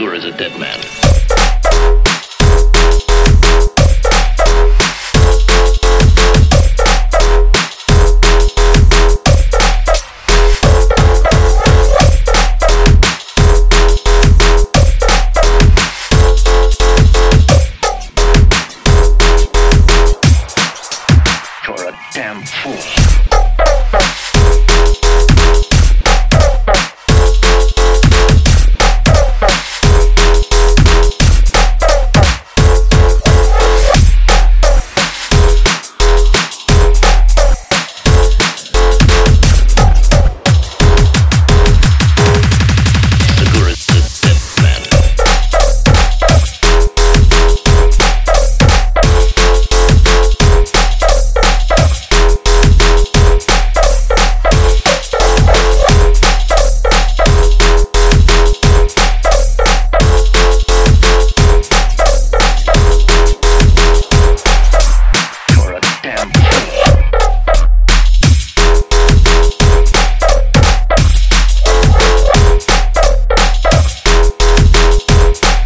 Uyghur is a dead man. You're a damn fool.